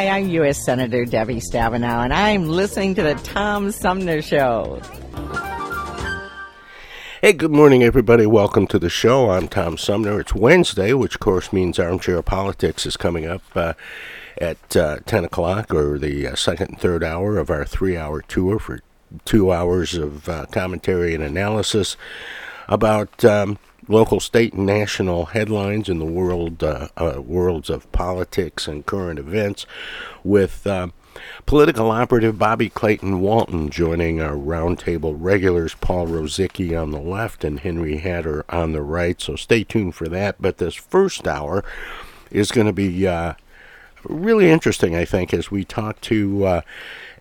Hi, I'm U.S. Senator Debbie Stabenow, and I'm listening to the Tom Sumner Show. Hey, good morning, everybody. Welcome to the show. I'm Tom Sumner. It's Wednesday, which of course means Armchair Politics is coming up uh, at uh, 10 o'clock, or the uh, second and third hour of our three hour tour for two hours of uh, commentary and analysis about um, local, state, and national headlines in the world uh, uh, worlds of politics and current events with Political operative Bobby Clayton Walton joining our roundtable regulars, Paul Rosicki on the left and Henry Hatter on the right. So stay tuned for that. But this first hour is going to be uh, really interesting, I think, as we talk to uh,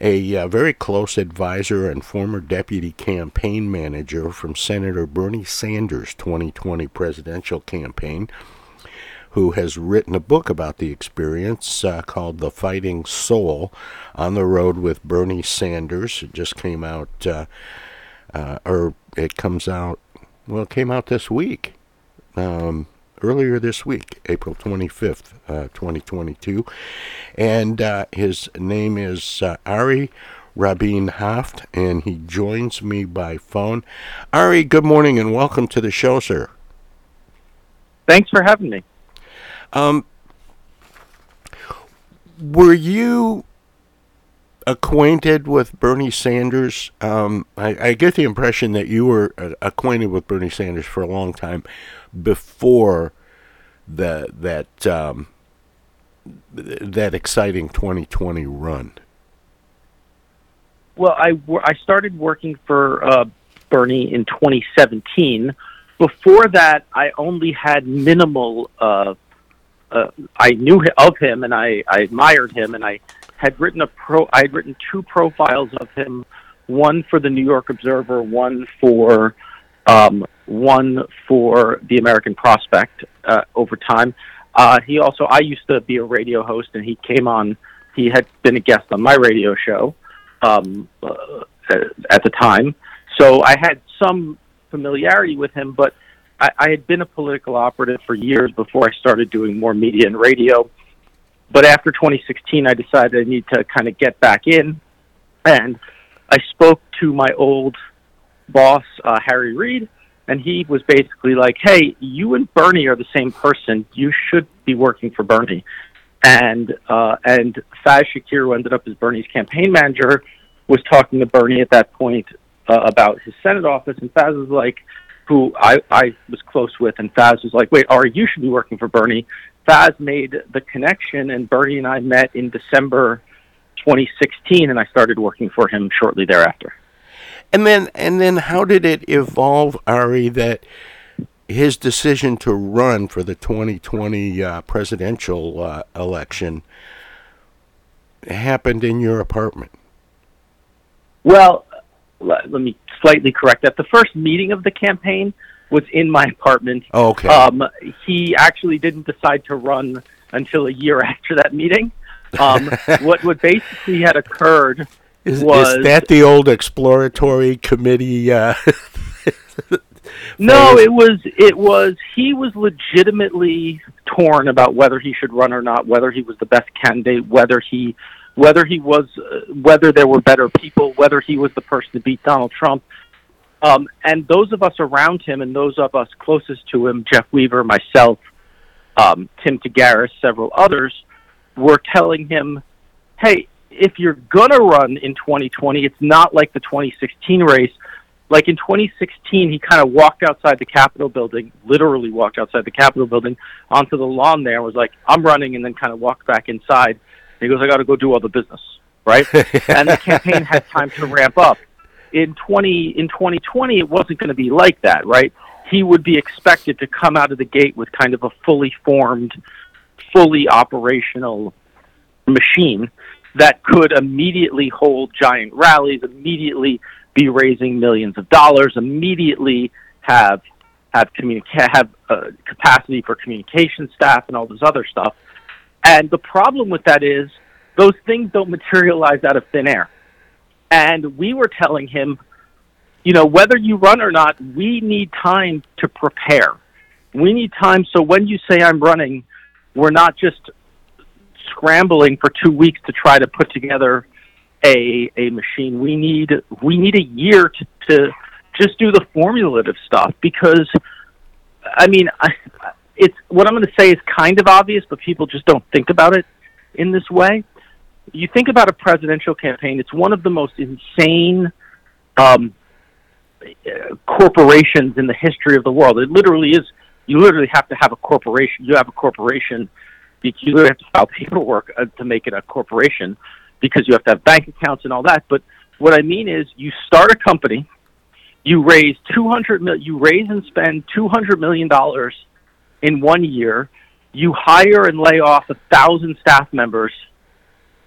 a uh, very close advisor and former deputy campaign manager from Senator Bernie Sanders' 2020 presidential campaign who has written a book about the experience uh, called The Fighting Soul on the Road with Bernie Sanders. It just came out, uh, uh, or it comes out, well, it came out this week. Um, earlier this week, April 25th, uh, 2022. And uh, his name is uh, Ari Rabin Havt, and he joins me by phone. Ari, good morning and welcome to the show, sir. Thanks for having me. Um, were you acquainted with Bernie Sanders? Um, I, I, get the impression that you were uh, acquainted with Bernie Sanders for a long time before the that um, that exciting 2020 run. Well, I I started working for uh, Bernie in 2017. Before that, I only had minimal uh, uh, I knew of him and I, I admired him, and I had written a pro. I had written two profiles of him, one for the New York Observer, one for um, one for the American Prospect. Uh, over time, uh, he also I used to be a radio host, and he came on. He had been a guest on my radio show um, uh, at the time, so I had some familiarity with him, but I, I had been a political operative for years before I started doing more media and radio. But after 2016, I decided I need to kind of get back in, and I spoke to my old boss, uh, Harry Reid, and he was basically like, "Hey, you and Bernie are the same person. You should be working for Bernie." And uh, and Faz Shakir, who ended up as Bernie's campaign manager, was talking to Bernie at that point uh, about his Senate office, and Faz was like, who I, I was close with, and Faz was like, "Wait, Ari, you should be working for Bernie." Faz made the connection, and Bernie and I met in December 2016, and I started working for him shortly thereafter. And then, and then, how did it evolve, Ari? That his decision to run for the 2020 uh, presidential uh, election happened in your apartment. Well, let, let me slightly correct that. The first meeting of the campaign was in my apartment. Oh, okay. Um, he actually didn't decide to run until a year after that meeting. Um, what what basically had occurred is, was is that the old exploratory committee? Uh, no, it was it was he was legitimately torn about whether he should run or not, whether he was the best candidate, whether he whether he was, uh, whether there were better people, whether he was the person to beat Donald Trump. Um, and those of us around him and those of us closest to him, Jeff Weaver, myself, um, Tim Tagaris, several others, were telling him, hey, if you're going to run in 2020, it's not like the 2016 race. like in 2016, he kind of walked outside the Capitol building, literally walked outside the Capitol building onto the lawn there, and was like, "I'm running," and then kind of walked back inside. And he goes, "I got to go do all the business." Right, and the campaign had time to ramp up. In 20 in 2020, it wasn't going to be like that, right? He would be expected to come out of the gate with kind of a fully formed, fully operational machine that could immediately hold giant rallies, immediately be raising millions of dollars, immediately have have communica- have uh, capacity for communication staff and all this other stuff. And the problem with that is those things don't materialize out of thin air. And we were telling him, you know, whether you run or not, we need time to prepare. We need time so when you say I'm running, we're not just scrambling for two weeks to try to put together a a machine. We need we need a year to, to just do the formulative stuff because I mean I, it's what I'm going to say is kind of obvious, but people just don't think about it in this way. You think about a presidential campaign; it's one of the most insane um, corporations in the history of the world. It literally is. You literally have to have a corporation. You have a corporation. You have to file paperwork uh, to make it a corporation because you have to have bank accounts and all that. But what I mean is, you start a company, you raise two hundred mil, you raise and spend two hundred million dollars in one year. You hire and lay off a thousand staff members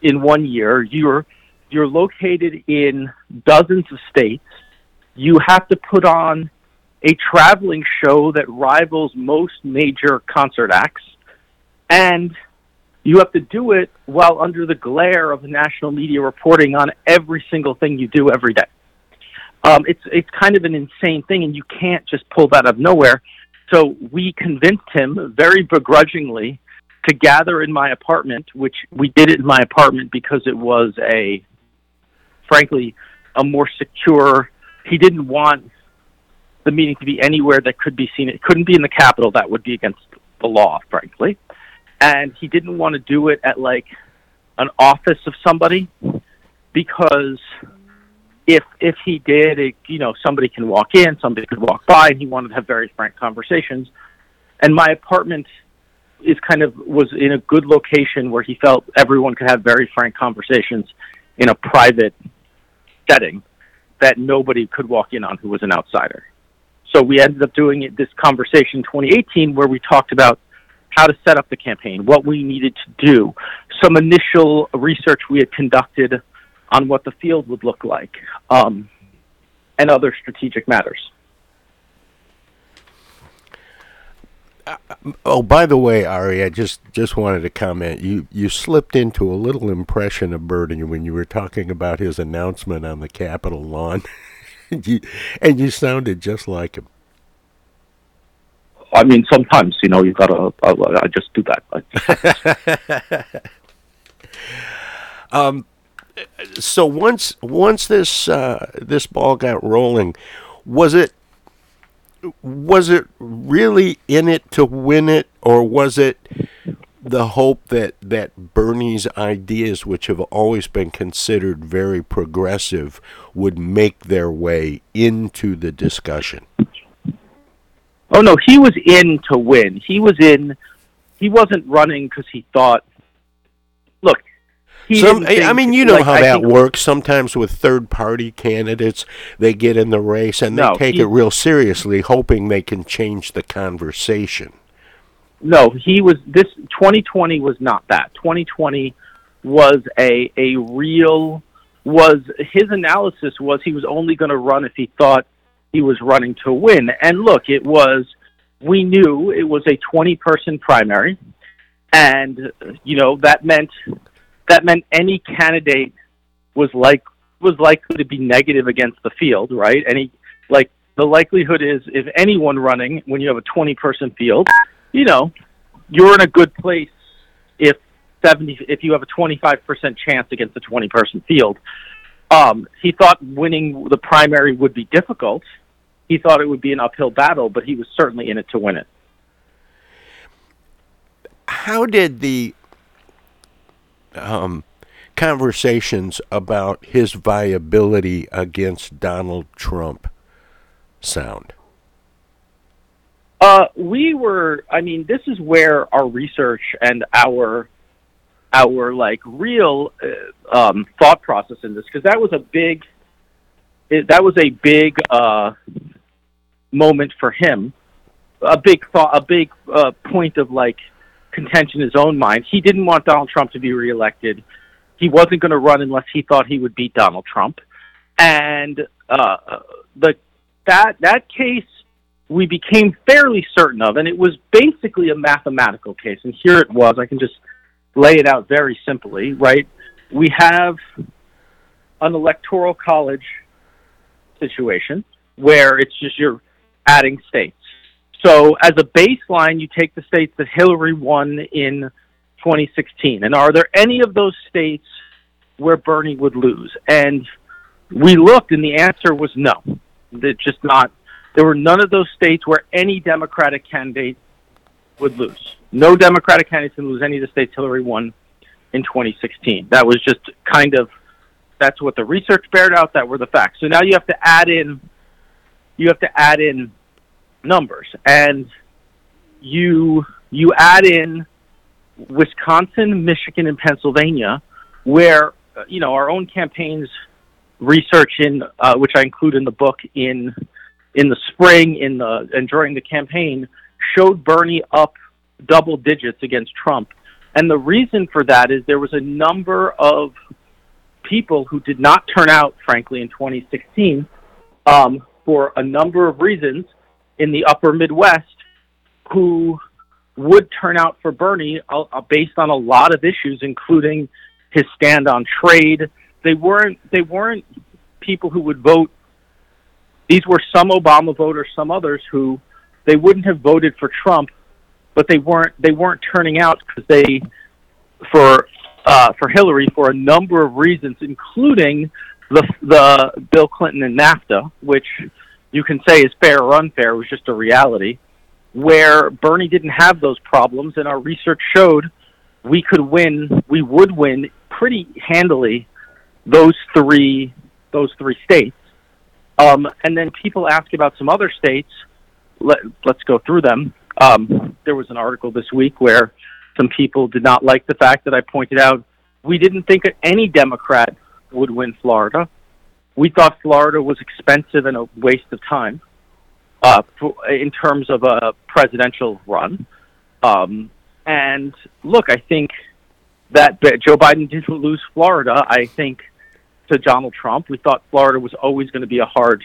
in one year. You're you're located in dozens of states. You have to put on a traveling show that rivals most major concert acts, and you have to do it while under the glare of the national media reporting on every single thing you do every day. Um, it's it's kind of an insane thing, and you can't just pull that out of nowhere. So we convinced him very begrudgingly to gather in my apartment, which we did it in my apartment because it was a, frankly, a more secure. He didn't want the meeting to be anywhere that could be seen. It couldn't be in the Capitol. That would be against the law, frankly and he didn't want to do it at like an office of somebody because if if he did it you know somebody can walk in somebody could walk by and he wanted to have very frank conversations and my apartment is kind of was in a good location where he felt everyone could have very frank conversations in a private setting that nobody could walk in on who was an outsider so we ended up doing it, this conversation in 2018 where we talked about how to set up the campaign, what we needed to do, some initial research we had conducted on what the field would look like, um, and other strategic matters. Uh, oh, by the way, Ari, I just just wanted to comment. You you slipped into a little impression of Bernie when you were talking about his announcement on the Capitol lawn, you, and you sounded just like him. I mean, sometimes you know you gotta. I, I just do that. um, so once once this uh, this ball got rolling, was it was it really in it to win it, or was it the hope that that Bernie's ideas, which have always been considered very progressive, would make their way into the discussion? Oh no, he was in to win. He was in. He wasn't running because he thought. Some, I mean, you know like, how I that works. Sometimes with third-party candidates, they get in the race and they no, take he, it real seriously, hoping they can change the conversation. No, he was. This 2020 was not that. 2020 was a a real was his analysis was he was only going to run if he thought he was running to win. And look, it was we knew it was a 20 person primary and you know that meant that meant any candidate was like was likely to be negative against the field, right? Any like the likelihood is if anyone running when you have a 20 person field, you know, you're in a good place if 70 if you have a 25% chance against a 20 person field. Um, he thought winning the primary would be difficult he thought it would be an uphill battle, but he was certainly in it to win it. How did the um, conversations about his viability against Donald Trump sound? Uh, we were. I mean, this is where our research and our our like real uh, um, thought process in this, because that was a big it, that was a big uh, moment for him, a big thought, a big uh, point of like contention in his own mind. He didn't want Donald Trump to be reelected. He wasn't going to run unless he thought he would beat Donald Trump, and uh, the that that case we became fairly certain of, and it was basically a mathematical case. And here it was. I can just lay it out very simply, right? We have an electoral college situation where it's just you're adding states. So as a baseline, you take the states that Hillary won in 2016, and are there any of those states where Bernie would lose? And we looked, and the answer was no. It's just not. There were none of those states where any Democratic candidate would lose. No Democratic candidate can lose any of the states Hillary won in 2016. That was just kind of that's what the research bared out. That were the facts. So now you have to add in you have to add in numbers, and you you add in Wisconsin, Michigan, and Pennsylvania, where uh, you know our own campaigns research in uh, which I include in the book in in the spring in the and during the campaign showed Bernie up double digits against Trump. And the reason for that is there was a number of people who did not turn out, frankly, in 2016 um, for a number of reasons in the upper Midwest who would turn out for Bernie uh, uh based on a lot of issues, including his stand on trade. They weren't they weren't people who would vote. These were some Obama voters, some others who they wouldn't have voted for Trump, but they weren't they weren't turning out because they for uh, for Hillary for a number of reasons, including the the Bill Clinton and NAFTA, which you can say is fair or unfair, was just a reality. Where Bernie didn't have those problems, and our research showed we could win, we would win pretty handily those three those three states. Um, and then people ask about some other states let, let's go through them. Um, there was an article this week where some people did not like the fact that I pointed out we didn't think any Democrat would win Florida. We thought Florida was expensive and a waste of time uh, for, in terms of a presidential run. Um, and look, I think that Joe Biden didn't lose Florida. I think to Donald Trump, we thought Florida was always going to be a hard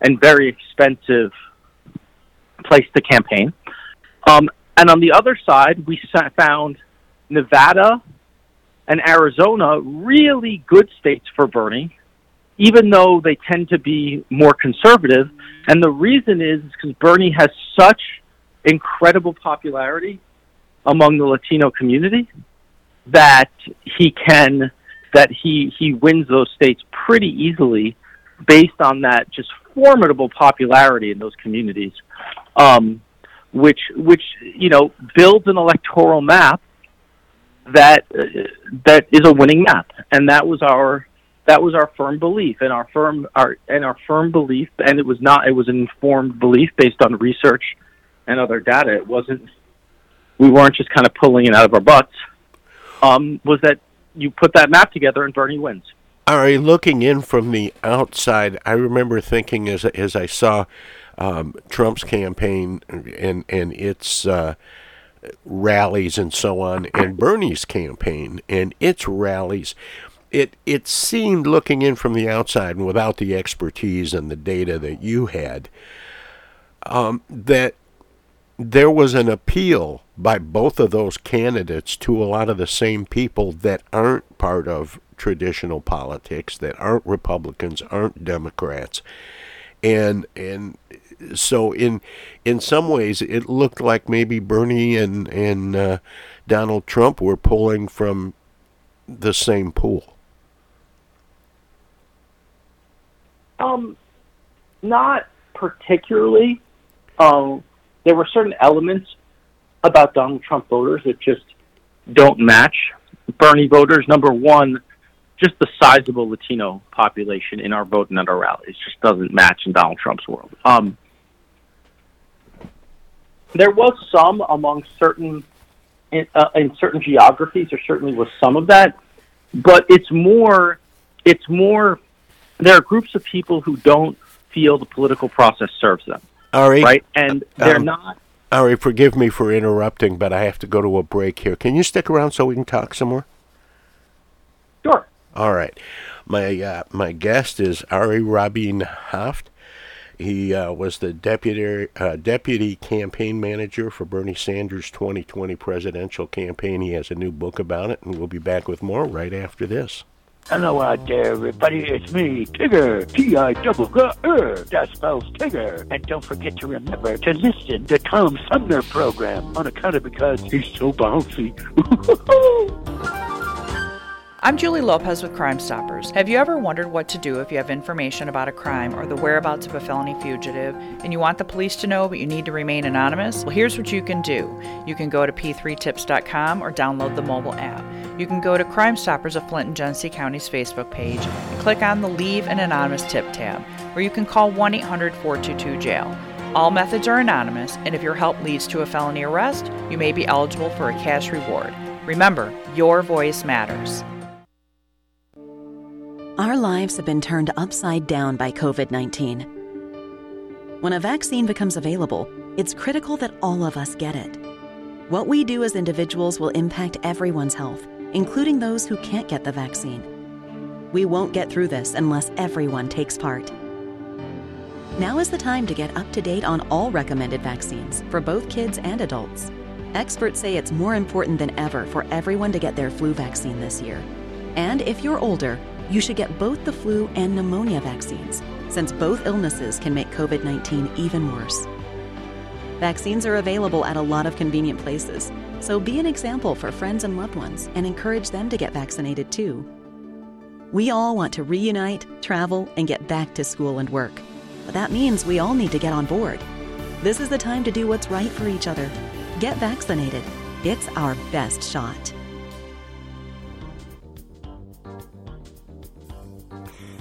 and very expensive place to campaign. Um, and on the other side, we found Nevada and Arizona really good states for Bernie, even though they tend to be more conservative. And the reason is because Bernie has such incredible popularity among the Latino community that he can that he he wins those states pretty easily based on that just formidable popularity in those communities um, which which you know builds an electoral map that uh, that is a winning map, and that was our that was our firm belief and our firm our and our firm belief, and it was not it was an informed belief based on research and other data. It wasn't we weren't just kind of pulling it out of our butts. Um, was that you put that map together and Bernie wins. All right, looking in from the outside, I remember thinking as as I saw um, Trump's campaign and and its uh, rallies and so on, and Bernie's campaign and its rallies. It it seemed looking in from the outside and without the expertise and the data that you had, um, that there was an appeal by both of those candidates to a lot of the same people that aren't part of traditional politics, that aren't Republicans, aren't Democrats, and and so in in some ways it looked like maybe Bernie and and uh, Donald Trump were pulling from the same pool. Um, not particularly. Um, there were certain elements about Donald Trump voters that just don't match Bernie voters. Number one, just the sizable Latino population in our vote and at our rallies just doesn't match in Donald Trump's world. Um, there was some among certain in, uh, in certain geographies. There certainly was some of that, but it's more. It's more. There are groups of people who don't feel the political process serves them. Ari, right, and they're um, not. Ari, forgive me for interrupting, but I have to go to a break here. Can you stick around so we can talk some more? Sure. All right. My uh, my guest is Ari Rabin Havt. He uh, was the deputy uh, deputy campaign manager for Bernie Sanders' 2020 presidential campaign. He has a new book about it, and we'll be back with more right after this. Hello out there, everybody. It's me, Tigger. T-I double G R. That spells Tigger. And don't forget to remember to listen to Tom Sumner program on account of because he's so bouncy. I'm Julie Lopez with Crime Stoppers. Have you ever wondered what to do if you have information about a crime or the whereabouts of a felony fugitive and you want the police to know but you need to remain anonymous? Well, here's what you can do. You can go to p3tips.com or download the mobile app. You can go to Crime Stoppers of Flint and Genesee County's Facebook page and click on the Leave an Anonymous Tip tab, or you can call 1 800 422 jail. All methods are anonymous, and if your help leads to a felony arrest, you may be eligible for a cash reward. Remember, your voice matters. Our lives have been turned upside down by COVID 19. When a vaccine becomes available, it's critical that all of us get it. What we do as individuals will impact everyone's health, including those who can't get the vaccine. We won't get through this unless everyone takes part. Now is the time to get up to date on all recommended vaccines for both kids and adults. Experts say it's more important than ever for everyone to get their flu vaccine this year. And if you're older, you should get both the flu and pneumonia vaccines, since both illnesses can make COVID 19 even worse. Vaccines are available at a lot of convenient places, so be an example for friends and loved ones and encourage them to get vaccinated too. We all want to reunite, travel, and get back to school and work. But that means we all need to get on board. This is the time to do what's right for each other. Get vaccinated. It's our best shot.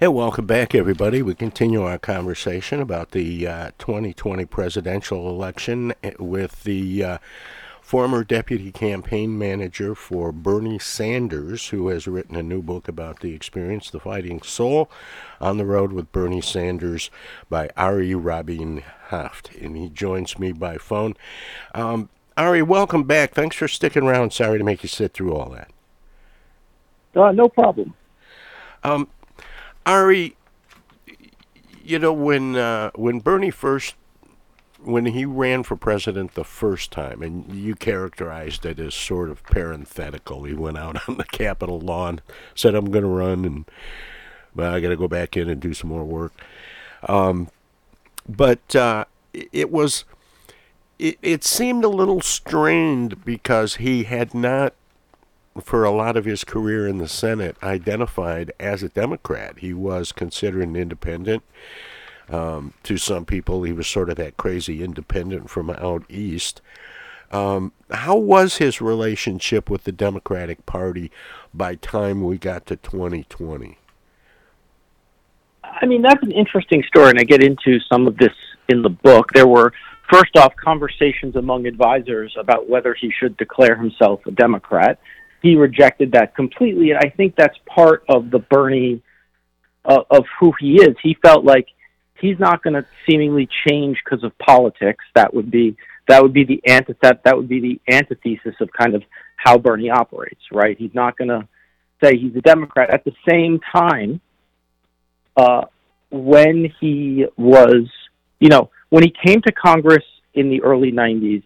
And welcome back, everybody. We continue our conversation about the uh, 2020 presidential election eh, with the uh, former deputy campaign manager for Bernie Sanders, who has written a new book about the experience, The Fighting Soul, on the road with Bernie Sanders by Ari Rabin Havt. And he joins me by phone. Um, Ari, welcome back. Thanks for sticking around. Sorry to make you sit through all that. Uh, no problem. Um, Ari, you know when uh, when Bernie first when he ran for president the first time, and you characterized it as sort of parenthetical. He went out on the Capitol lawn, said, "I'm going to run," and well, I got to go back in and do some more work. Um, but uh, it was it, it seemed a little strained because he had not for a lot of his career in the Senate identified as a Democrat. He was considered an independent. Um, to some people, he was sort of that crazy independent from out east. Um, how was his relationship with the Democratic Party by time we got to 2020? I mean, that's an interesting story, and I get into some of this in the book. There were, first off, conversations among advisors about whether he should declare himself a Democrat. He rejected that completely, and I think that's part of the Bernie uh, of who he is. He felt like he's not going to seemingly change because of politics. That would be that would be the antithet that would be the antithesis of kind of how Bernie operates, right? He's not going to say he's a Democrat. At the same time, uh, when he was, you know, when he came to Congress in the early '90s,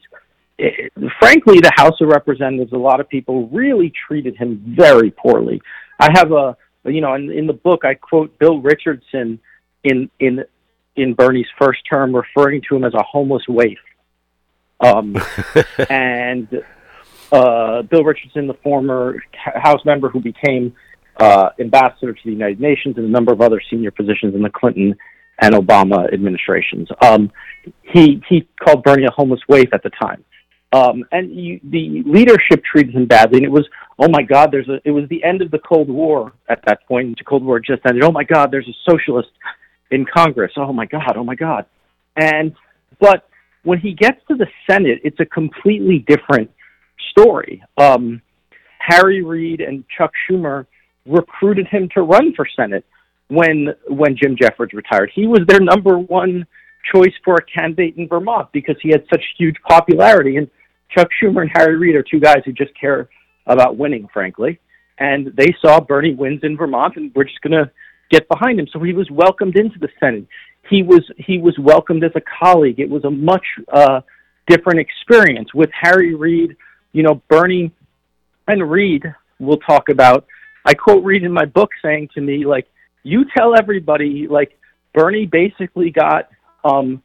it, frankly, the House of Representatives, a lot of people really treated him very poorly. I have a, you know, in, in the book, I quote Bill Richardson in in in Bernie's first term, referring to him as a homeless waif. Um, and uh, Bill Richardson, the former House member who became uh, ambassador to the United Nations and a number of other senior positions in the Clinton and Obama administrations. Um, he he called Bernie a homeless waif at the time, um, and you, the leadership treated him badly. And it was, oh my God, there's a. It was the end of the Cold War at that point. The Cold War just ended. Oh my God, there's a socialist in Congress. Oh my God, oh my God. And, but when he gets to the Senate, it's a completely different story. Um, Harry Reid and Chuck Schumer recruited him to run for Senate when when Jim Jeffords retired. He was their number one choice for a candidate in Vermont because he had such huge popularity. And Chuck Schumer and Harry Reid are two guys who just care about winning, frankly. And they saw Bernie wins in Vermont, and we're just going to get behind him. So he was welcomed into the Senate. He was he was welcomed as a colleague. It was a much uh, different experience with Harry Reid. You know, Bernie and Reid will talk about. I quote Reid in my book saying to me like, "You tell everybody like Bernie basically got um,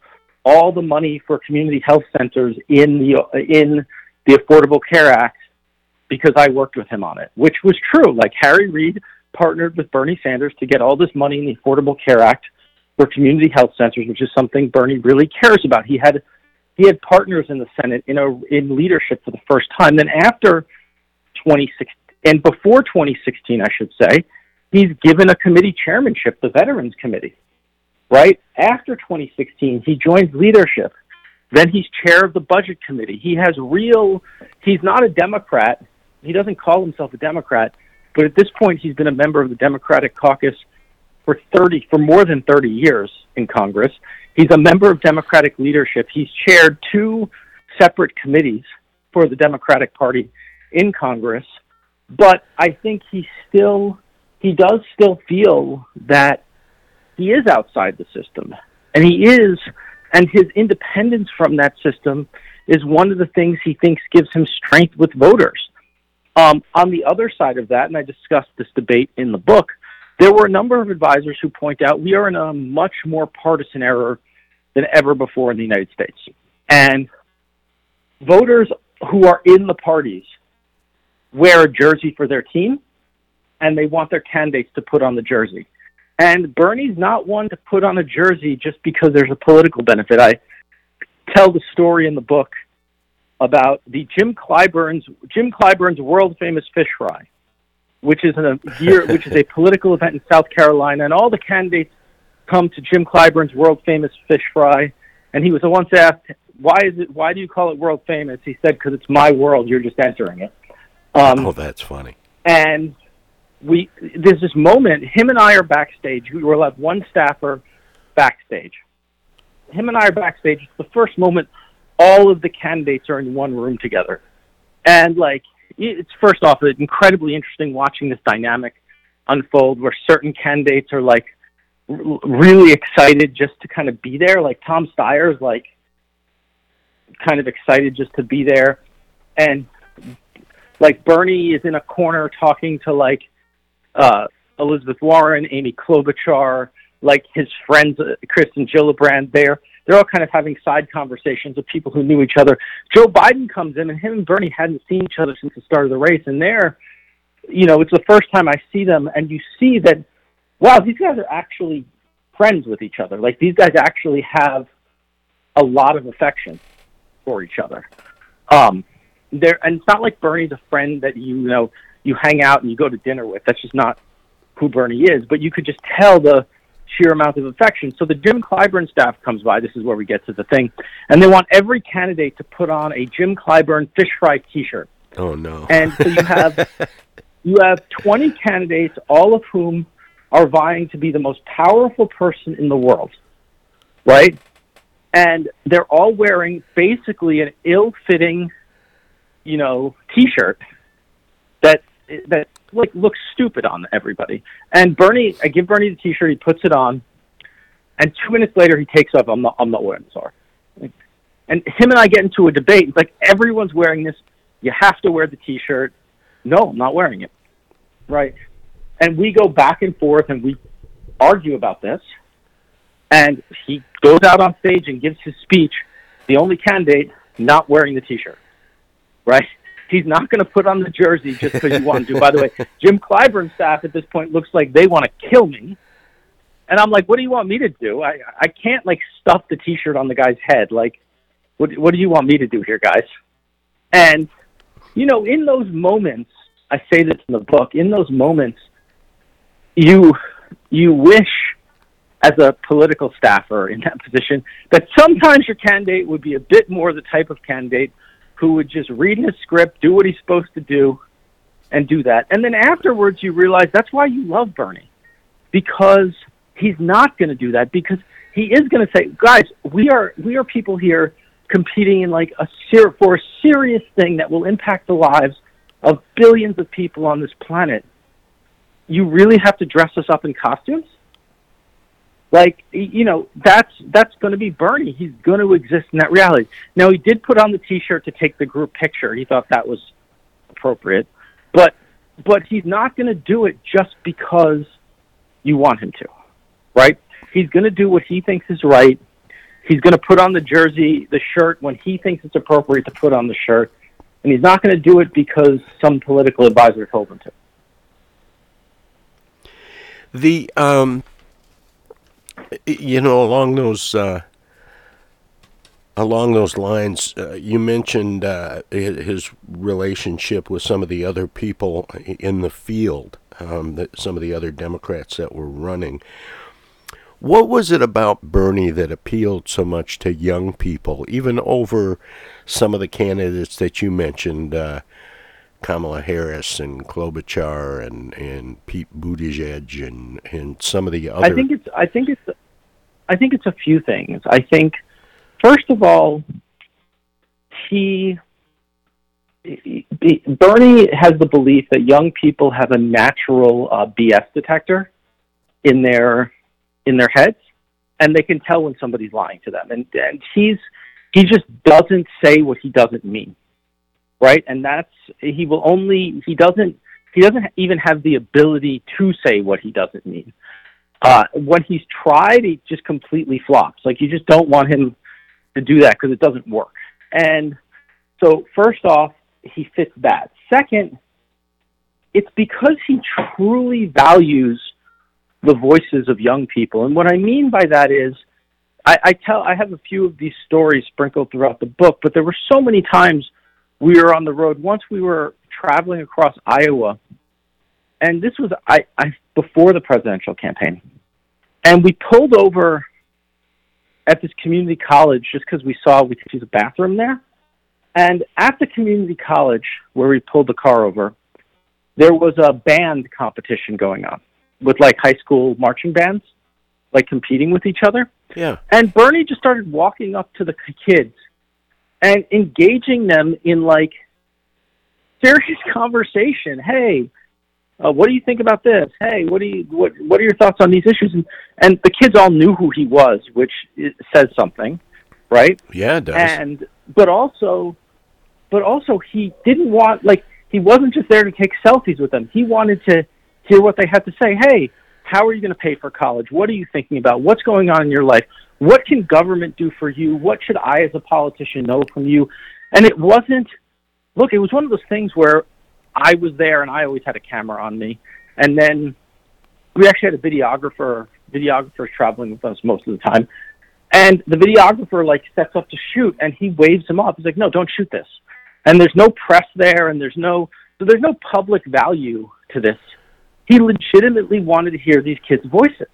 all the money for community health centers in the in the Affordable Care Act because I worked with him on it, which was true. Like Harry Reid partnered with Bernie Sanders to get all this money in the Affordable Care Act for community health centers, which is something Bernie really cares about. He had he had partners in the Senate in a in leadership for the first time. Then after 2016 and before 2016, I should say, he's given a committee chairmanship, the Veterans Committee. Right after 2016, he joins leadership. Then he's chair of the Budget Committee. He has real. He's not a Democrat. He doesn't call himself a Democrat but at this point, he's been a member of the Democratic caucus for 30, for more than 30 years in Congress. He's a member of Democratic leadership. He's chaired two separate committees for the Democratic Party in Congress. But I think he still, he does still feel that he is outside the system. And he is, and his independence from that system is one of the things he thinks gives him strength with voters. Um, on the other side of that, and I discussed this debate in the book, there were a number of advisors who point out we are in a much more partisan era than ever before in the United States. And voters who are in the parties wear a jersey for their team and they want their candidates to put on the jersey. And Bernie's not one to put on a jersey just because there's a political benefit. I tell the story in the book about the Jim Clyburn's Jim Clyburn's world famous fish fry, which is a year which is a political event in South Carolina, and all the candidates come to Jim Clyburn's world famous fish fry, and he was once asked, "Why is it? Why do you call it world famous?" He said, "Because it's my world. You're just entering it." Um, oh, that's funny. and we there's this moment. Him and I are backstage. We will have one staffer backstage. Him and I are backstage. It's the first moment all of the candidates are in one room together, and like it's first off incredibly interesting watching this dynamic unfold where certain candidates are like really excited just to kind of be there. Like Tom Steyer is like kind of excited just to be there, and like Bernie is in a corner talking to like uh, Elizabeth Warren, Amy Klobuchar, like his friends, uh, Kirsten Gillibrand. There, they're all kind of having side conversations with people who knew each other. Joe Biden comes in, and him and Bernie hadn't seen each other since the start of the race, and they're, you know, it's the first time I see them, and you see that, wow, these guys are actually friends with each other. Like these guys actually have a lot of affection for each other. Um, there, and it's not like Bernie's a friend that you know you hang out and you go to dinner with. That's just not who Bernie is. But you could just tell the sheer amount of affection. So the Jim Clyburn staff comes by. This is where we get to the thing, and they want every candidate to put on a Jim Clyburn fish fry T-shirt. Oh no! And so you have you have 20 candidates, all of whom are vying to be the most powerful person in the world, right? And they're all wearing basically an ill-fitting, you know, T-shirt that that like looks stupid on everybody. And Bernie, I give Bernie the T-shirt, he puts it on, and two minutes later he takes off. I'm not, I'm not wearing this. Sorry. And him and I get into a debate. It's like everyone's wearing this. You have to wear the T-shirt. No, I'm not wearing it. Right. And we go back and forth, and we argue about this. And he goes out on stage and gives his speech. The only candidate not wearing the T-shirt. Right He's not going to put on the jersey just because you want to. By the way, Jim Clyburn's staff at this point looks like they want to kill me. And I'm like, what do you want me to do? I I can't like stuff the T-shirt on the guy's head. Like, what what do you want me to do here, guys? And you know, in those moments, I say this in the book. In those moments, you you wish as a political staffer in that position that sometimes your candidate would be a bit more the type of candidate who would just read his script, do what he's supposed to do, and do that. And then afterwards, you realize that's why you love Bernie, because he's not going to do that. Because he is going to say, guys, we are we are people here competing in like a ser- for a serious thing that will impact the lives of billions of people on this planet. You really have to dress us up in costumes? Like you know that's that's going to be Bernie. He's going to exist in that reality. Now he did put on the T-shirt to take the group picture. He thought that was appropriate, but but he's not going to do it just because you want him to, right? He's going to do what he thinks is right. He's going to put on the jersey, the shirt when he thinks it's appropriate to put on the shirt, and he's not going to do it because some political advisor told him to. The um you know, along those uh, along those lines, uh, you mentioned uh, his relationship with some of the other people in the field, um, that some of the other Democrats that were running. What was it about Bernie that appealed so much to young people, even over some of the candidates that you mentioned, uh, Kamala Harris and Klobuchar and, and Pete Buttigieg and, and some of the other? I think it's I think it's I think it's a few things. I think, first of all, he, he Bernie has the belief that young people have a natural uh, BS detector in their in their heads, and they can tell when somebody's lying to them. And, and he's he just doesn't say what he doesn't mean, right? And that's he will only he doesn't he doesn't even have the ability to say what he doesn't mean. Uh, when he's tried, he just completely flops. Like you just don't want him to do that because it doesn't work. And so, first off, he fits that. Second, it's because he truly values the voices of young people. And what I mean by that is, I, I tell I have a few of these stories sprinkled throughout the book, but there were so many times we were on the road. Once we were traveling across Iowa, and this was I, I before the presidential campaign, and we pulled over at this community college just because we saw we could use a bathroom there. And at the community college where we pulled the car over, there was a band competition going on with like high school marching bands, like competing with each other. Yeah. And Bernie just started walking up to the kids and engaging them in like serious conversation. Hey, uh, what do you think about this? Hey, what do you what what are your thoughts on these issues? And and the kids all knew who he was, which says something, right? Yeah, it does. And but also, but also he didn't want like he wasn't just there to take selfies with them. He wanted to hear what they had to say. Hey, how are you going to pay for college? What are you thinking about? What's going on in your life? What can government do for you? What should I, as a politician, know from you? And it wasn't. Look, it was one of those things where I was there, and I always had a camera on me. And then we actually had a videographer. Videographers traveling with us most of the time, and the videographer like sets up to shoot, and he waves him off. He's like, "No, don't shoot this." And there's no press there, and there's no so there's no public value to this. He legitimately wanted to hear these kids' voices,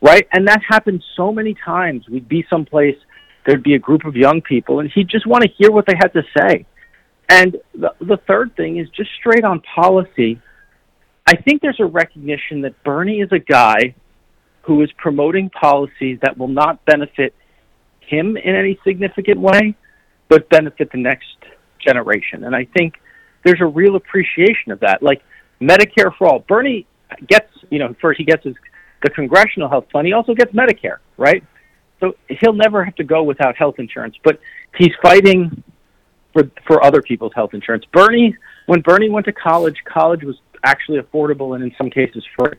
right? And that happened so many times. We'd be someplace, there'd be a group of young people, and he'd just want to hear what they had to say. And the, the third thing is just straight on policy. I think there's a recognition that Bernie is a guy who is promoting policies that will not benefit him in any significant way, but benefit the next generation. And I think there's a real appreciation of that. Like Medicare for all. Bernie gets, you know, first he gets his the congressional health plan. He also gets Medicare, right? So he'll never have to go without health insurance. But he's fighting for for other people's health insurance. Bernie, when Bernie went to college, college was actually affordable and in some cases free.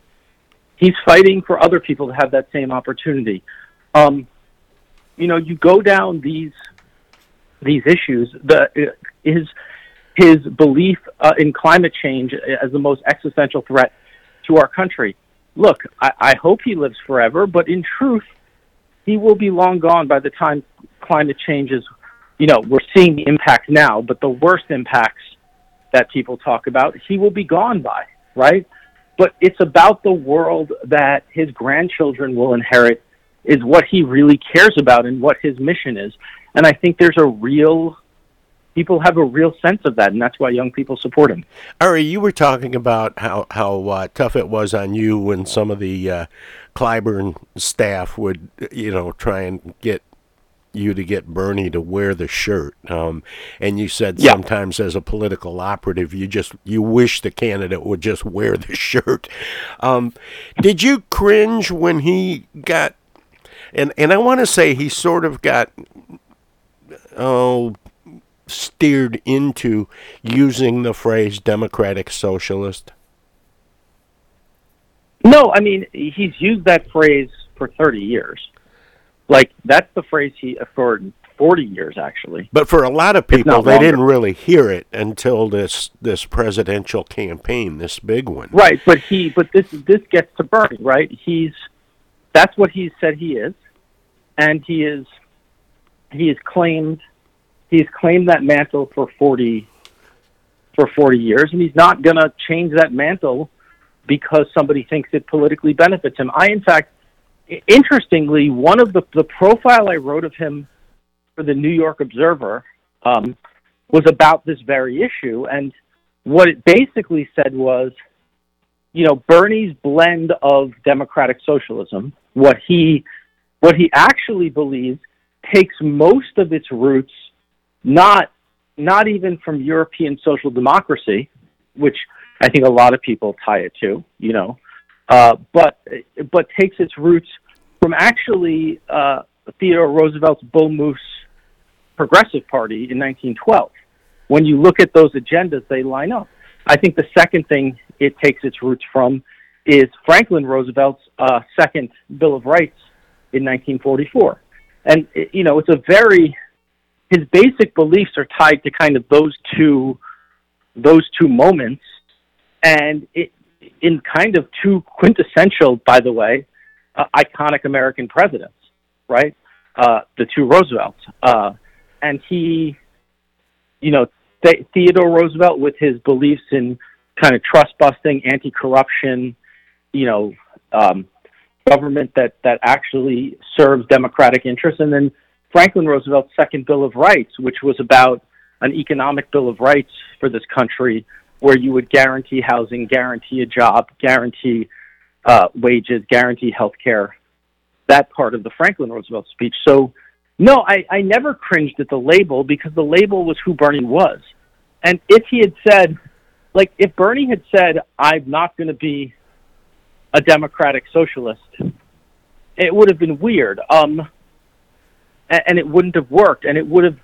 He's fighting for other people to have that same opportunity. Um, you know, you go down these these issues. The his his belief uh, in climate change as the most existential threat to our country. Look, I, I hope he lives forever, but in truth, he will be long gone by the time climate change is. You know, we're seeing the impact now, but the worst impacts that people talk about, he will be gone by, right? But it's about the world that his grandchildren will inherit is what he really cares about and what his mission is. And I think there's a real people have a real sense of that, and that's why young people support him. Ari, you were talking about how how uh, tough it was on you when some of the uh, Clyburn staff would, you know, try and get you to get Bernie to wear the shirt. Um, and you said Yeah. sometimes as a political operative, you just you wish the candidate would just wear the shirt. Um, did you cringe when he got? And and I want to say he sort of got oh steered into using the phrase democratic socialist. No, I mean he's used that phrase for 30 years. Like that's the phrase he for 40 years actually. But for a lot of people, they longer. didn't really hear it until this this presidential campaign, this big one. Right, but he but this this gets to Bernie, right? He's that's what he said he is, and he is he has claimed he's claimed that mantle for forty for forty years, and he's not going to change that mantle because somebody thinks it politically benefits him. I, in fact, interestingly, one of the the profile I wrote of him for the New York Observer um, was about this very issue, and what it basically said was you know Bernie's blend of democratic socialism, what he what he actually believes takes most of its roots not not even from European social democracy, which I think a lot of people tie it to, you know, uh, but but takes its roots from actually uh, Theodore Roosevelt's Bull Moose Progressive Party in 1912. When you look at those agendas, they line up. I think the second thing it takes its roots from is Franklin Roosevelt's uh, second Bill of Rights in 1944. And, you know, it's a very, his basic beliefs are tied to kind of those two, those two moments. And it, in kind of two quintessential, by the way, uh, iconic American presidents. right? Uh, the two Roosevelts, uh, and he, you know, Th- Theodore Roosevelt with his beliefs in kind of trust busting, anti corruption, you know, um, government that that actually serves democratic interests, and then Franklin Roosevelt's second Bill of Rights, which was about an economic bill of rights for this country, where you would guarantee housing, guarantee a job, guarantee uh, wages, guarantee health care. That part of the Franklin Roosevelt speech. So, no, I, I never cringed at the label because the label was who Bernie was. And if he had said, like, if Bernie had said, I'm not going to be a democratic socialist, it would have been weird. Um, and, and it wouldn't have worked. And it would have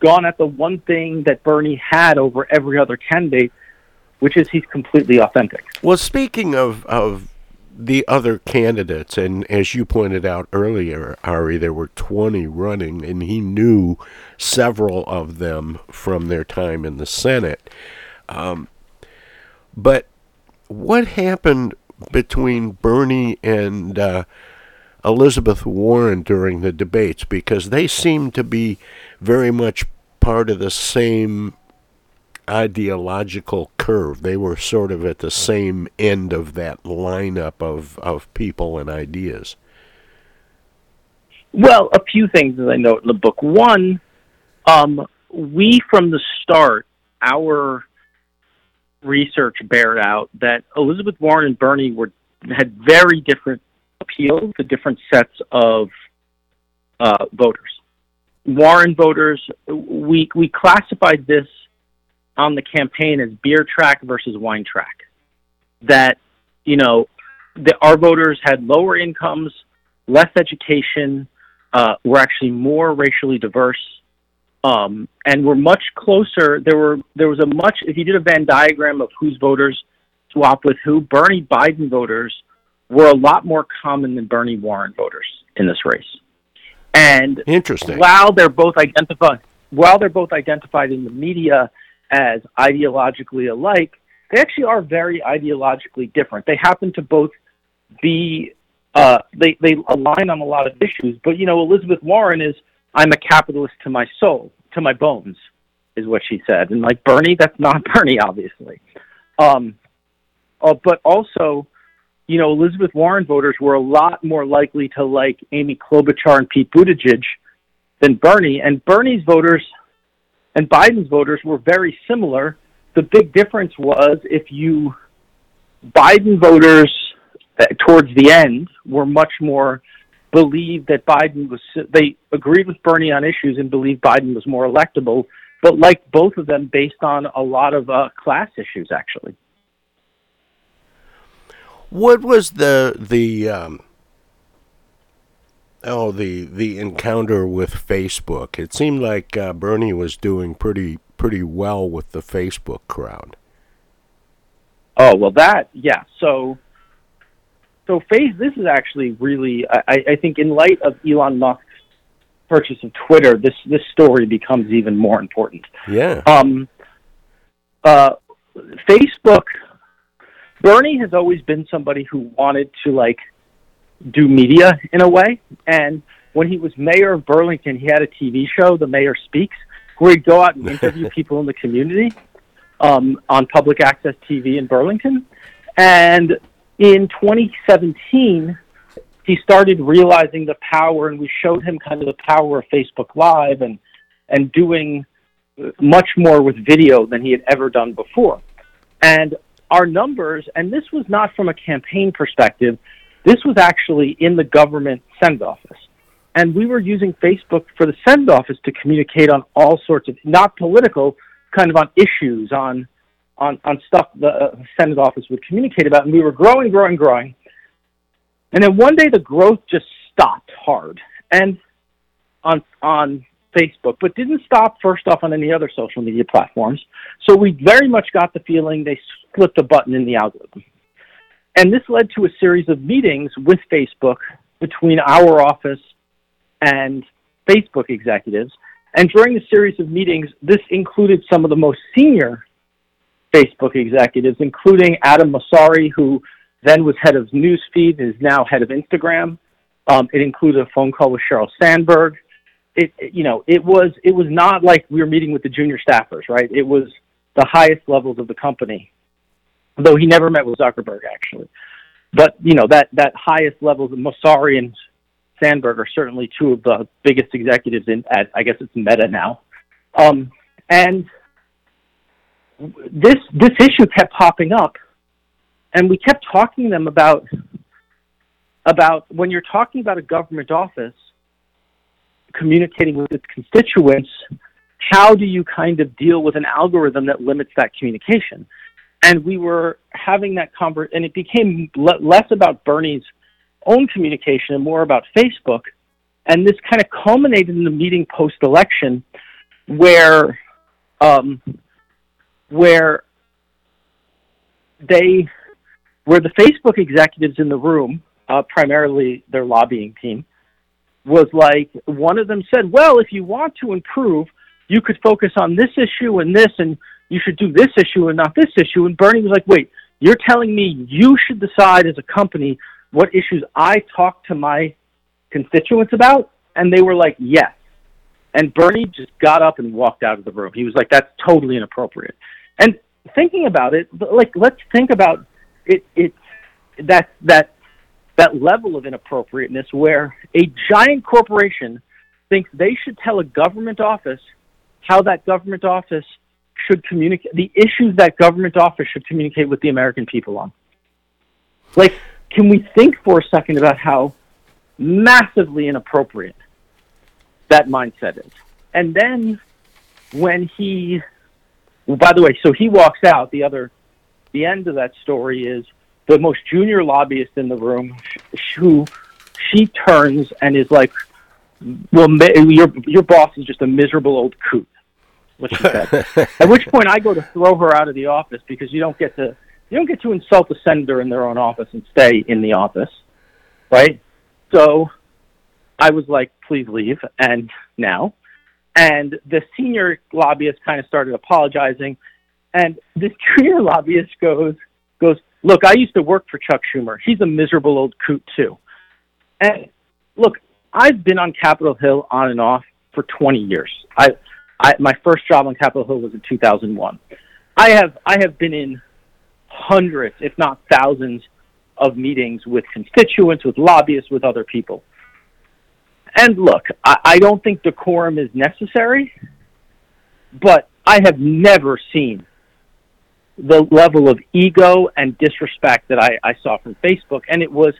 gone at the one thing that Bernie had over every other candidate, which is he's completely authentic. Well, speaking of, of the other candidates, and as you pointed out earlier, Ari, there were 20 running, and he knew several of them from their time in the Senate. Um, but what happened between Bernie and uh, Elizabeth Warren during the debates? Because they seemed to be very much part of the same ideological curve. They were sort of at the same end of that lineup of, of people and ideas. Well, a few things as I note in the book. One, um, we from the start, our research bared out that Elizabeth Warren and Bernie were had very different appeals to different sets of uh, voters. Warren voters, we we classified this on the campaign as beer track versus wine track. That, you know, the, our voters had lower incomes, less education, uh, were actually more racially diverse, um, and were much closer. There were there was a much if you did a Venn diagram of whose voters swap with who, Bernie Biden voters were a lot more common than Bernie Warren voters in this race. And interesting. While they're both identified, while they're both identified in the media as ideologically alike, they actually are very ideologically different. They happen to both be uh, they they align on a lot of issues. But you know, Elizabeth Warren is I'm a capitalist to my soul, to my bones, is what she said. And like Bernie, that's not Bernie, obviously. Um, uh, but also, you know, Elizabeth Warren voters were a lot more likely to like Amy Klobuchar and Pete Buttigieg than Bernie, and Bernie's voters and Biden's voters were very similar. The big difference was if you Biden voters uh, towards the end were much more believed that Biden was they agreed with Bernie on issues and believed Biden was more electable, but liked both of them based on a lot of uh, class issues actually. What was the the um, oh the the encounter with Facebook? It seemed like uh, Bernie was doing pretty pretty well with the Facebook crowd. Oh well, that yeah. So so face this is actually really I, I think in light of Elon Musk's purchase of Twitter, this this story becomes even more important. Yeah. Um. Uh, Facebook. Bernie has always been somebody who wanted to like do media in a way, and when he was mayor of Burlington, he had a TV show, The Mayor Speaks, where he'd go out and interview people in the community um, on public access TV in Burlington. And in 2017, he started realizing the power, and we showed him kind of the power of Facebook Live and and doing much more with video than he had ever done before. And our numbers, and this was not from a campaign perspective, this was actually in the government Senate office. And we were using Facebook for the Senate office to communicate on all sorts of, not political, kind of on issues, on on, on stuff the uh, Senate office would communicate about. And we were growing, growing, growing. And then one day the growth just stopped hard and on on Facebook, but didn't stop first off on any other social media platforms. So we very much got the feeling they flipped a button in the algorithm. And this led to a series of meetings with Facebook between our office and Facebook executives. And during the series of meetings, this included some of the most senior Facebook executives, including Adam Mosseri, who then was head of Newsfeed and is now head of Instagram. Um, it included a phone call with Sheryl Sandberg. It, you know, it was it was not like we were meeting with the junior staffers, right? It was the highest levels of the company. Though he never met with Zuckerberg, actually. But you know that that highest levels of Mosseri and Sandberg are certainly two of the biggest executives in at I guess it's Meta now. Um, and this this issue kept popping up, and we kept talking to them about about when you're talking about a government office communicating with its constituents, how do you kind of deal with an algorithm that limits that communication? And we were having that conversation, and it became le- less about Bernie's own communication and more about Facebook. And this kind of culminated in the meeting post election where um, where they where the Facebook executives in the room, uh, primarily their lobbying team, was like one of them said, "Well, if you want to improve, you could focus on this issue and this, and you should do this issue and not this issue." And Bernie was like, "Wait, you're telling me you should decide as a company what issues I talk to my constituents about?" And they were like, "Yes." And Bernie just got up and walked out of the room. He was like, "That's totally inappropriate." And thinking about it, like let's think about it. It that that that level of inappropriateness where a giant corporation thinks they should tell a government office how that government office should communicate the issues that government office should communicate with the American people on. Like, can we think for a second about how massively inappropriate that mindset is? And then when he, well, by the way, so he walks out, the other, the end of that story is the most junior lobbyist in the room, who she turns and is like, "Well, your your boss is just a miserable old coot." What she said. At which point, I go to throw her out of the office because you don't get to you don't get to insult a senator in their own office and stay in the office, right? So, I was like, "Please leave." And now, and the senior lobbyist kind of started apologizing, and this junior lobbyist goes goes, look, I used to work for Chuck Schumer. He's a miserable old coot too. And look, I've been on Capitol Hill on and off for 20 years. I, I my first job on Capitol Hill was in 2001. I have I have been in hundreds, if not thousands, of meetings with constituents, with lobbyists, with other people. And look, I, I don't think decorum is necessary, but I have never seen the level of ego and disrespect that I, I saw from Facebook, and it was,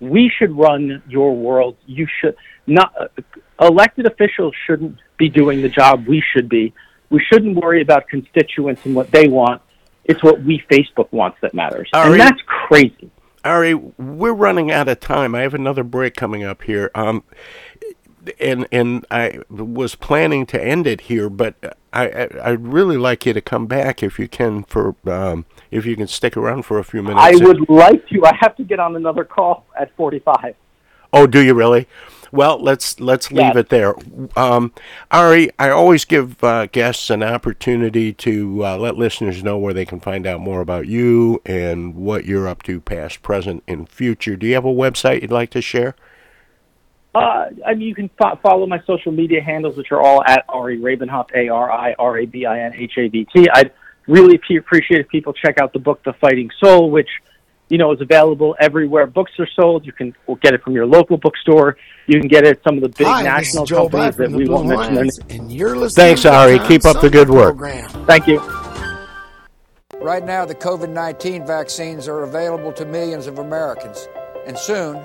we should run your world. You should not. Uh, elected officials shouldn't be doing the job we should be. We shouldn't worry about constituents and what they want. It's what we Facebook wants that matters, Ari, and that's crazy. Ari, we're running out of time. I have another break coming up here. Um, and and I was planning to end it here, but I I'd really like you to come back if you can for um, if you can stick around for a few minutes. I would like to. I have to get on another call at forty five. Oh, do you really? Well, let's let's leave it there. Um, Ari, I always give uh, guests an opportunity to uh, let listeners know where they can find out more about you and what you're up to, past, present, and future. Do you have a website you'd like to share? Uh, I mean, you can fo- follow my social media handles, which are all at Ari Rabinhavt, A R I R A B I N H A V T. I'd really p- appreciate if people check out the book, The Fighting Soul, which you know is available everywhere books are sold. You can get it from your local bookstore. You can get it at some of the big Hi, national companies that we won't mention. Their and you're listening Thanks, Ari. Keep up the good work. Program. Thank you. Right now, the COVID 19 vaccines are available to millions of Americans, and soon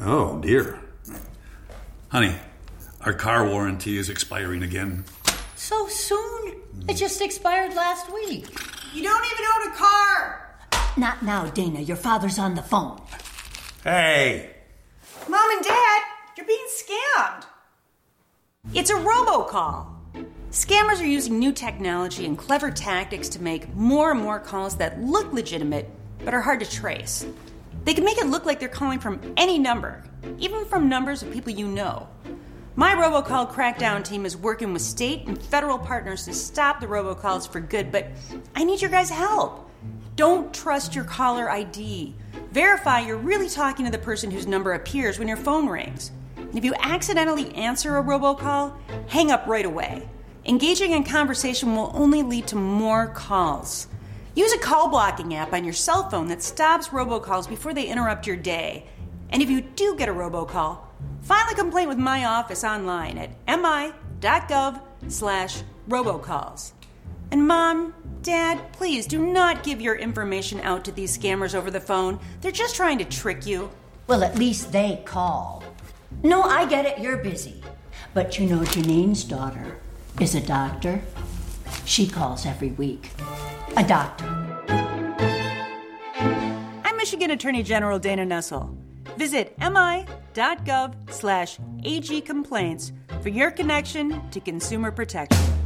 Oh, dear. Honey, our car warranty is expiring again. So soon? It mm. just expired last week. You don't even own a car. Not now, Dana. Your father's on the phone. Hey! Mom and Dad, you're being scammed. It's a robocall. Scammers are using new technology and clever tactics to make more and more calls that look legitimate but are hard to trace. They can make it look like they're calling from any number, even from numbers of people you know. My robocall crackdown team is working with state and federal partners to stop the robocalls for good, but I need your guys' help. Don't trust your caller ID. Verify you're really talking to the person whose number appears when your phone rings. And if you accidentally answer a robocall, hang up right away. Engaging in conversation will only lead to more calls. Use a call blocking app on your cell phone that stops robocalls before they interrupt your day. And if you do get a robocall, file a complaint with my office online at mi.gov slash robocalls. And mom, dad, please do not give your information out to these scammers over the phone. They're just trying to trick you. Well, at least they call. No, I get it, you're busy. But you know, Janine's daughter is a doctor. She calls every week. A doctor. I'm Michigan Attorney General Dana Nessel. Visit mi.gov slash agcomplaints for your connection to consumer protection.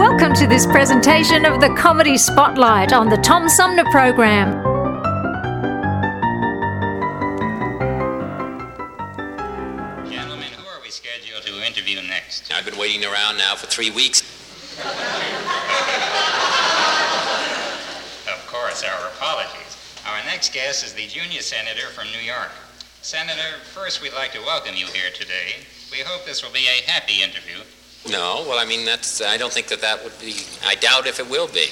Welcome to this presentation of the Comedy Spotlight on the Tom Sumner Program. Gentlemen, who are we scheduled to interview next? I've been waiting around now for three weeks. Of course, our apologies. Our next guest is the junior senator from New York. Senator, first we'd like to welcome you here today. We hope this will be a happy interview. No, well, I mean, that's. I don't think that that would be. I doubt if it will be.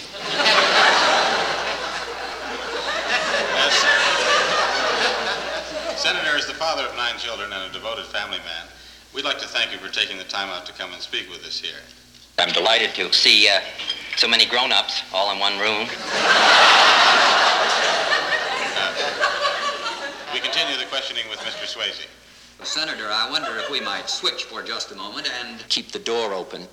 Senator, is the father of nine children and a devoted family man, we'd like to thank you for taking the time out to come and speak with us here. I'm delighted to see uh, so many grown-ups all in one room. We continue the questioning with Mr. Swayze. Well, Senator, I wonder if we might switch for just a moment and keep the door open.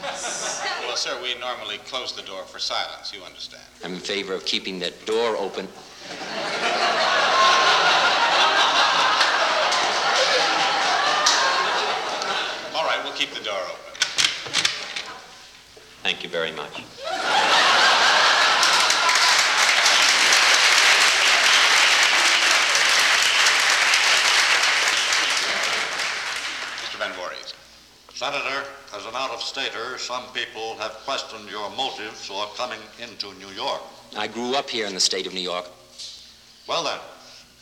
Well, sir, we normally close the door for silence, you understand. I'm in favor of keeping that door open. All right, we'll keep the door open. Thank you very much. Senator, as an out-of-stater, some people have questioned your motives for coming into New York. I grew up here in the state of New York. Well then,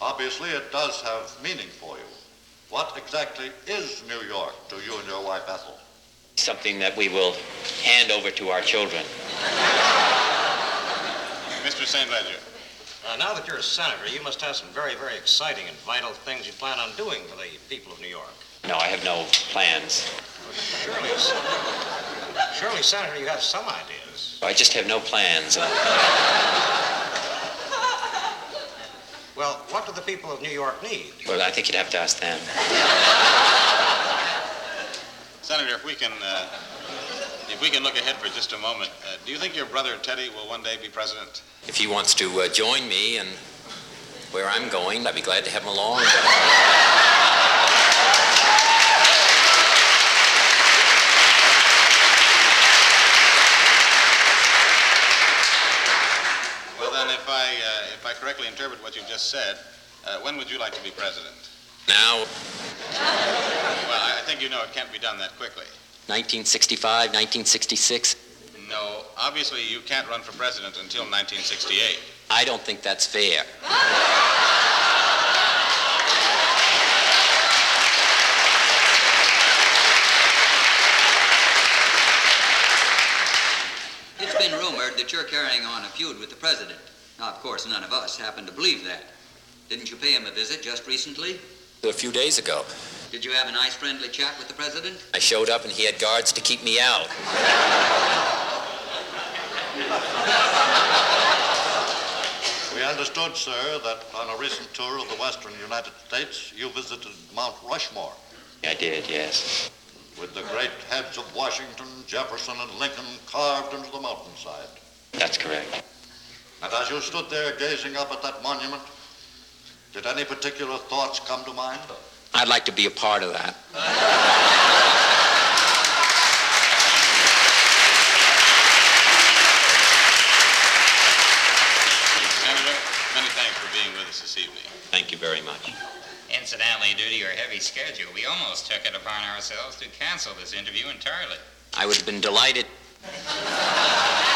obviously it does have meaning for you. What exactly is New York to you and your wife Ethel? something that we will hand over to our children. Mr. St. Ledger. Uh, now that you're a senator, you must have some very, very exciting and vital things you plan on doing for the people of New York. No, I have no plans. Surely, surely, Senator, you have some ideas. I just have no plans. Well, what do the people of New York need? Well, I think you'd have to ask them. Senator, if we can, uh, if we can look ahead for just a moment, uh, do you think your brother Teddy will one day be president? If he wants to uh, join me and where I'm going, I'd be glad to have him along. Well, then, if I, uh, if I correctly interpret what you've just said, uh, when would you like to be president? Now, Well, I I think you know it can't be done that quickly. 1965, 1966. No, obviously you can't run for president until 1968. I don't think that's fair. It's been rumored that you're carrying on a feud with the president. Now, of course, none of us happen to believe that. Didn't you pay him a visit just recently? A few days ago, Did you have a nice, friendly chat with the president? I showed up and he had guards to keep me out. We understood, sir, that on a recent tour of the western United States, you visited Mount Rushmore I did, yes. with the great heads of Washington, Jefferson, and Lincoln carved into the mountainside. That's correct. And as you stood there gazing up at that monument, did any particular thoughts come to mind? I'd like to be a part of that. Senator, many thanks for being with us this evening. Thank you very much. Incidentally, due to your heavy schedule, we almost took it upon ourselves to cancel this interview entirely. I would have been delighted.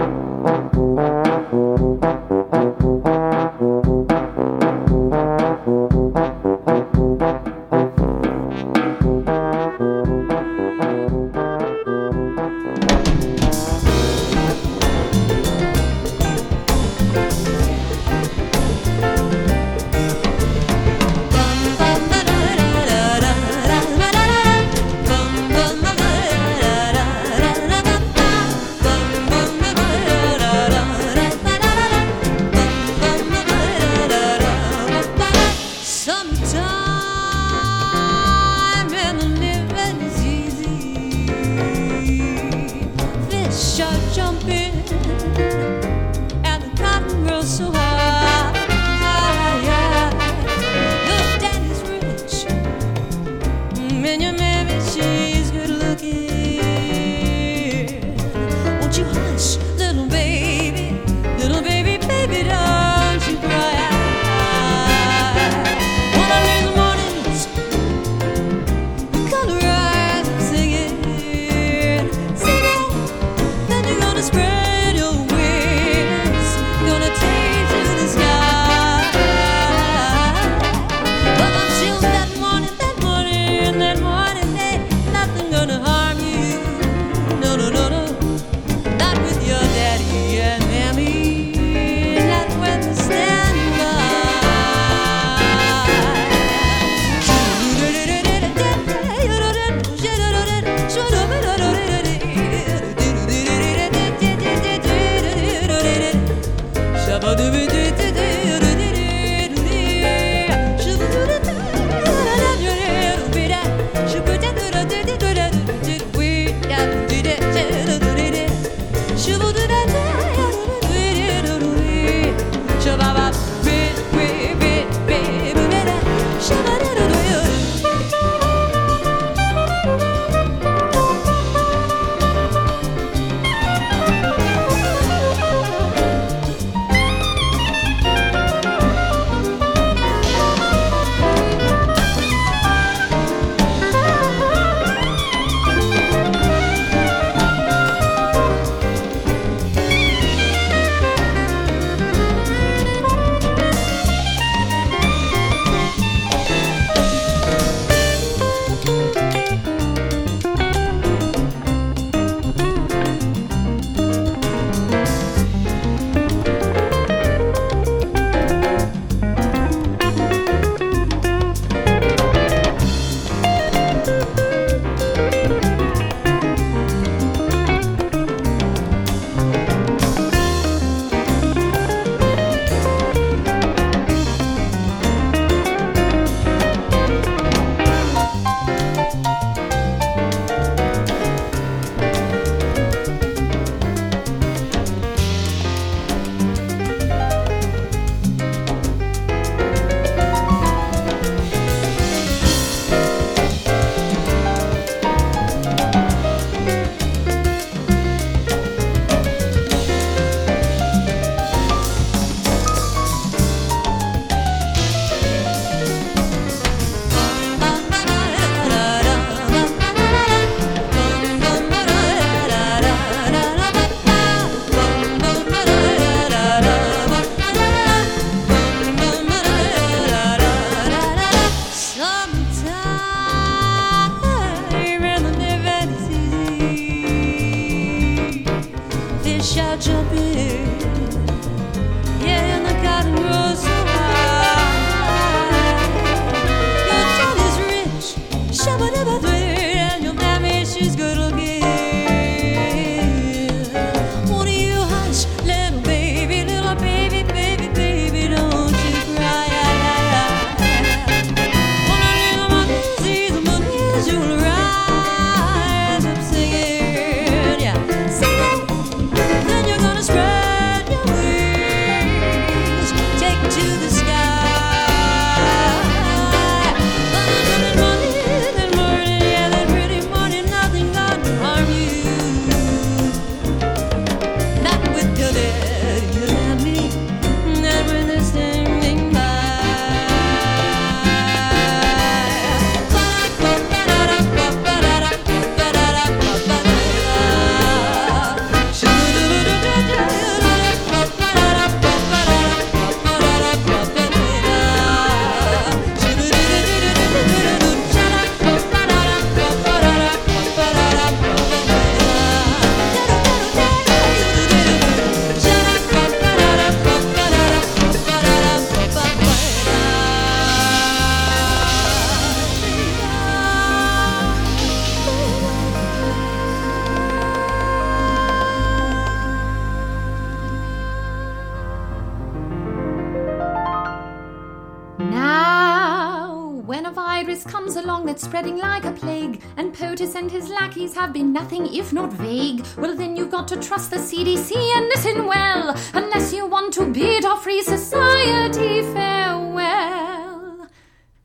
Nothing if not vague, well, then you've got to trust the CDC and listen well, unless you want to bid our free society farewell.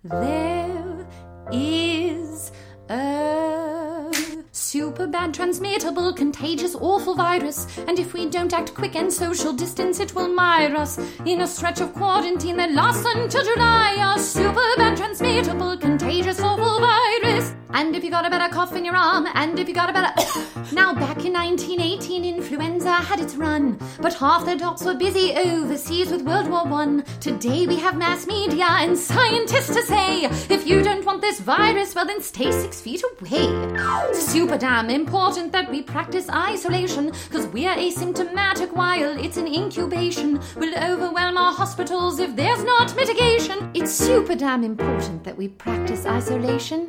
There is a super bad, transmittable, contagious, awful virus. And if we don't act quick and social distance, it will mire us in a stretch of quarantine that lasts until July. A super bad, transmittable, contagious, awful virus. And if you got a better cough in your arm, and if you got a better. now, back in 1918, influenza had its run, but half the docs were busy overseas with World War One. Today we have mass media and scientists to say if you don't want this virus, well, then stay six feet away. Super damn important that we practice isolation, because we're asymptomatic while it's in incubation. We'll overwhelm our hospitals if there's not mitigation. It's super damn important that we practice isolation.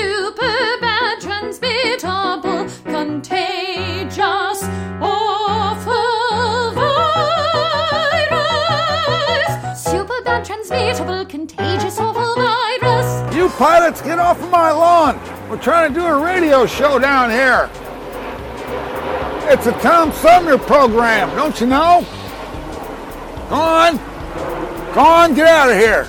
super bad, transmittable, contagious, awful virus. Super bad, transmittable, contagious, awful virus. You pilots, get off of my lawn. We're trying to do a radio show down here. It's a Tom Sumner program, don't you know? Go on. Go on, get out of here.